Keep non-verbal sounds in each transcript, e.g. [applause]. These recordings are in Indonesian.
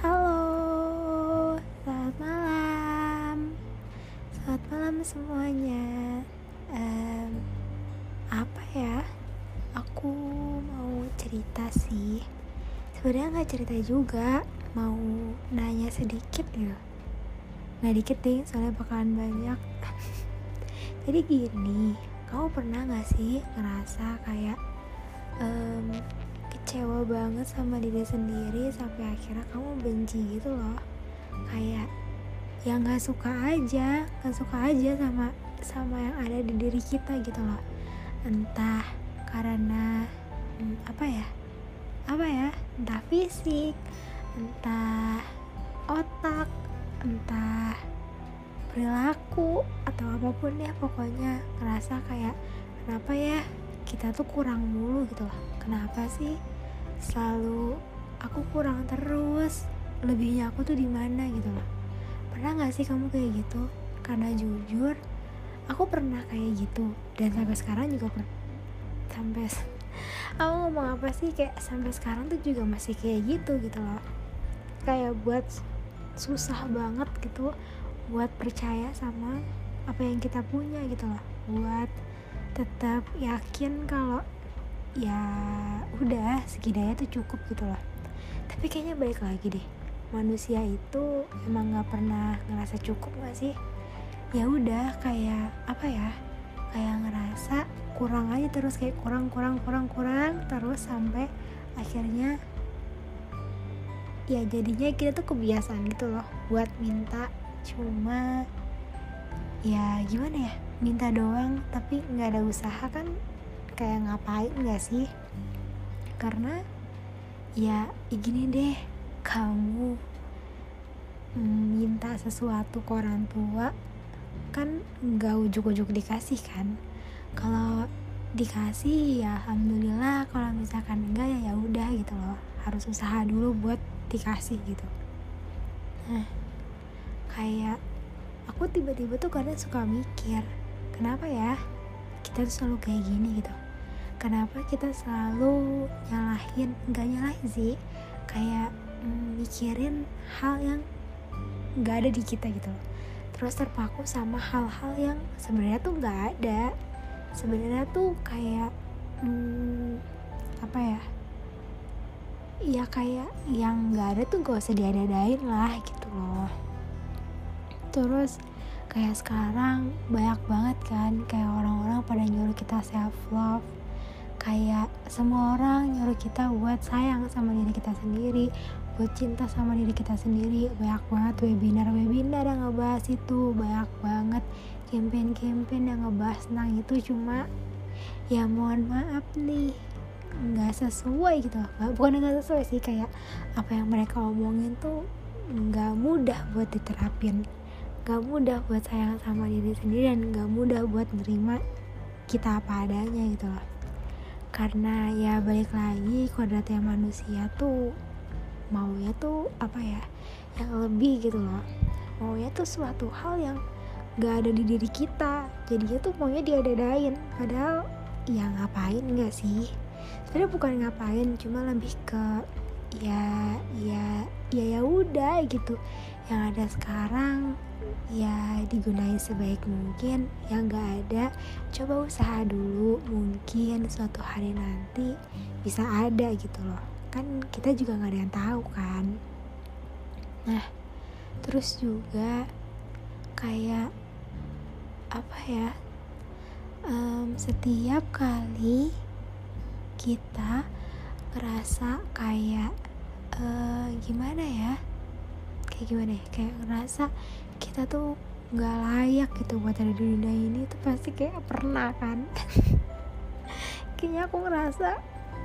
Halo, selamat malam. Selamat malam semuanya. Em, apa ya? Aku mau cerita sih. Sebenarnya nggak cerita juga, mau nanya sedikit gitu. Nggak dikit deh, soalnya bakalan banyak. [laughs] Jadi gini, kamu pernah nggak sih ngerasa kayak em, kecewa banget sama diri sendiri sampai akhirnya kamu benci gitu loh. Kayak yang nggak suka aja nggak suka aja sama sama yang ada di diri kita gitu loh. Entah karena hmm, apa ya apa ya entah fisik entah otak entah perilaku atau apa pun ya pokoknya ngerasa kayak kenapa ya kita tuh kurang mulu gitu loh? Kenapa sih selalu aku kurang terus. Lebihnya aku tuh di mana gitu loh pernah nggak sih kamu kayak gitu? Karena jujur aku pernah kayak gitu. Dan sampai sekarang juga pernah sampai [laughs] aku ngomong apa sih? Kayak sampai sekarang tuh juga masih kayak gitu gitu loh. Kayak buat susah banget gitu buat percaya sama apa yang kita punya gitu loh. Buat tetap yakin kalau ya udah segini aja tuh cukup gitu loh. Tapi kayaknya balik lagi deh. Manusia itu emang nggak pernah ngerasa cukup gak sih? Ya udah kayak apa ya kayak ngerasa kurang aja terus kayak kurang kurang kurang kurang terus sampai akhirnya ya jadinya kita tuh kebiasaan gitu loh buat minta cuma ya gimana ya minta doang tapi nggak ada usaha kan kayak ngapain nggak sih? Karena ya gini deh kamu minta sesuatu ke orang tua kan nggak ujuk-ujuk dikasih kan? Kalau dikasih ya alhamdulillah. Kalau misalkan enggak ya ya udah gitu loh. Harus usaha dulu buat dikasih gitu. Nah kayak aku tiba-tiba tuh kadang suka mikir kenapa ya? Kita tuh selalu kayak gini gitu kenapa kita selalu nyalahin nggak nyalahin sih kayak mm, mikirin hal yang nggak ada di kita gitu loh. Terus terpaku sama hal-hal yang sebenarnya tuh nggak ada. Sebenarnya tuh kayak hmm, apa ya ya kayak yang nggak ada tuh gak usah diadadain lah gitu loh. Terus kayak sekarang banyak banget kan kayak orang-orang pada nyuruh kita self love kayak semua orang nyuruh kita buat sayang sama diri kita sendiri buat cinta sama diri kita sendiri. Banyak banget webinar-webinar yang ngebahas itu banyak banget campaign-campaign yang ngebahas tentang itu. Cuma ya mohon maaf nih nggak sesuai gitu. Bukan nggak sesuai sih kayak apa yang mereka omongin tuh nggak mudah buat diterapin. Nggak mudah buat sayang sama diri sendiri dan nggak mudah buat nerima kita apa adanya gitu loh karena ya balik lagi kodratnya manusia tuh maunya tuh apa ya yang lebih gitu loh. Maunya tuh suatu hal yang gak ada di diri kita. Jadinya tuh maunya diadadain padahal ya ngapain gak sih? Sebenarnya bukan ngapain cuma lebih ke ya ya ya ya udah gitu. Yang ada sekarang ya digunain sebaik mungkin. Yang gak ada coba usaha dulu. Mungkin suatu hari nanti bisa ada gitu loh. Kan kita juga nggak ada yang tahu kan. Nah terus juga kayak apa ya? Um, setiap kali kita ngerasa kayak uh, gimana ya? Kayak gimana ya? Kayak ngerasa kita tuh nggak layak gitu buat ada di dunia ini tuh pasti kayak pernah kan? [laughs] Kayaknya aku ngerasa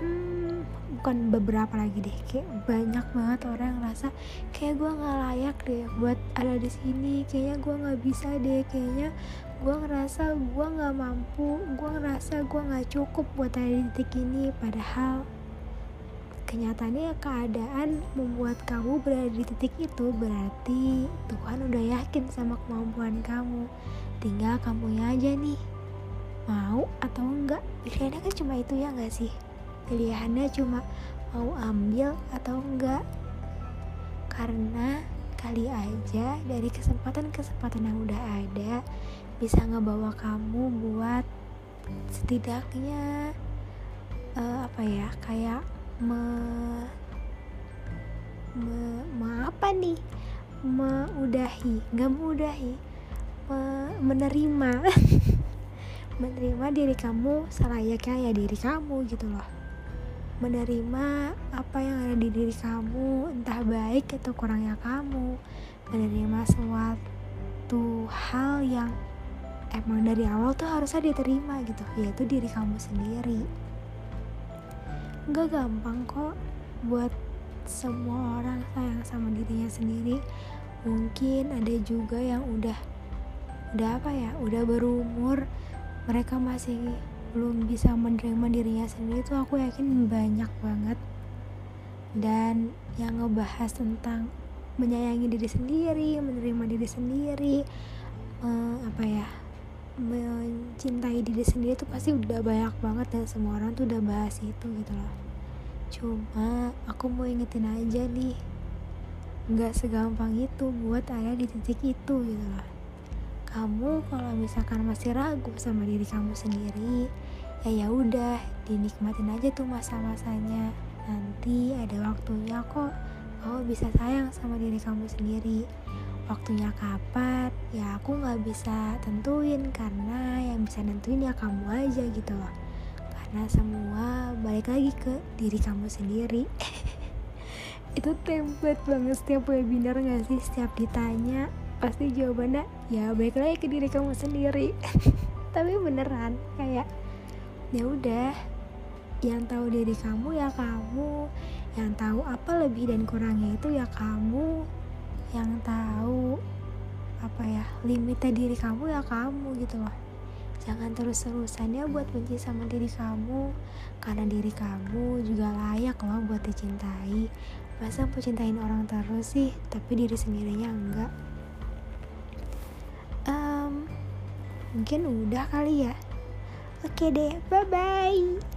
hmm, bukan beberapa lagi deh. Kayak banyak banget orang yang ngerasa kayak gue nggak layak deh buat ada di sini. Kayaknya gue nggak bisa deh. Kayaknya gue ngerasa gue nggak mampu. Gue ngerasa gue nggak cukup buat ada di titik ini. Padahal kenyataannya keadaan membuat kamu berada di titik itu berarti Tuhan udah yakin sama kemampuan kamu. Tinggal kamunya aja nih mau atau enggak. Pilihannya kan cuma itu ya nggak sih? Pilihannya cuma mau ambil atau enggak. Karena kali aja dari kesempatan-kesempatan yang udah ada bisa ngebawa kamu buat setidaknya uh, apa ya kayak me, me, me apa nih? Meudahi nggak mudahi me, menerima. [laughs] Menerima diri kamu selayaknya ya diri kamu gitu loh. Menerima apa yang ada di diri kamu entah baik atau kurangnya kamu. Menerima suatu hal yang emang dari awal tuh harusnya diterima gitu yaitu diri kamu sendiri nggak gampang kok buat semua orang sayang sama dirinya sendiri. Mungkin ada juga yang udah udah apa ya udah berumur mereka masih belum bisa menerima dirinya sendiri itu aku yakin banyak banget. Dan yang ngebahas tentang menyayangi diri sendiri menerima diri sendiri uh, apa ya mencintai diri sendiri itu pasti udah banyak banget dan semua orang tuh udah bahas itu gitu loh. Cuma aku mau ingetin aja nih nggak segampang itu buat ada di titik itu gitu loh. Kamu kalau misalkan masih ragu sama diri kamu sendiri ya ya udah dinikmatin aja tuh masa-masanya. Nanti ada waktunya kok kamu bisa sayang sama diri kamu sendiri waktunya kapan ya aku nggak bisa tentuin karena yang bisa nentuin ya kamu aja gitu loh. Karena semua balik lagi ke diri kamu sendiri. [laughs] Itu template banget setiap webinar gak sih? Setiap ditanya pasti jawabannya ya baik lagi ke diri kamu sendiri. [laughs] Tapi beneran kayak ya udah yang tahu diri kamu ya kamu yang tahu apa lebih dan kurangnya itu ya kamu yang tahu apa ya limitnya diri kamu ya kamu gitu loh. Jangan terus-terusan ya buat benci sama diri kamu karena diri kamu juga layak loh buat dicintai. Masa mau cintain orang terus sih tapi diri sendirinya enggak? Mungkin udah kali ya. Oke deh bye bye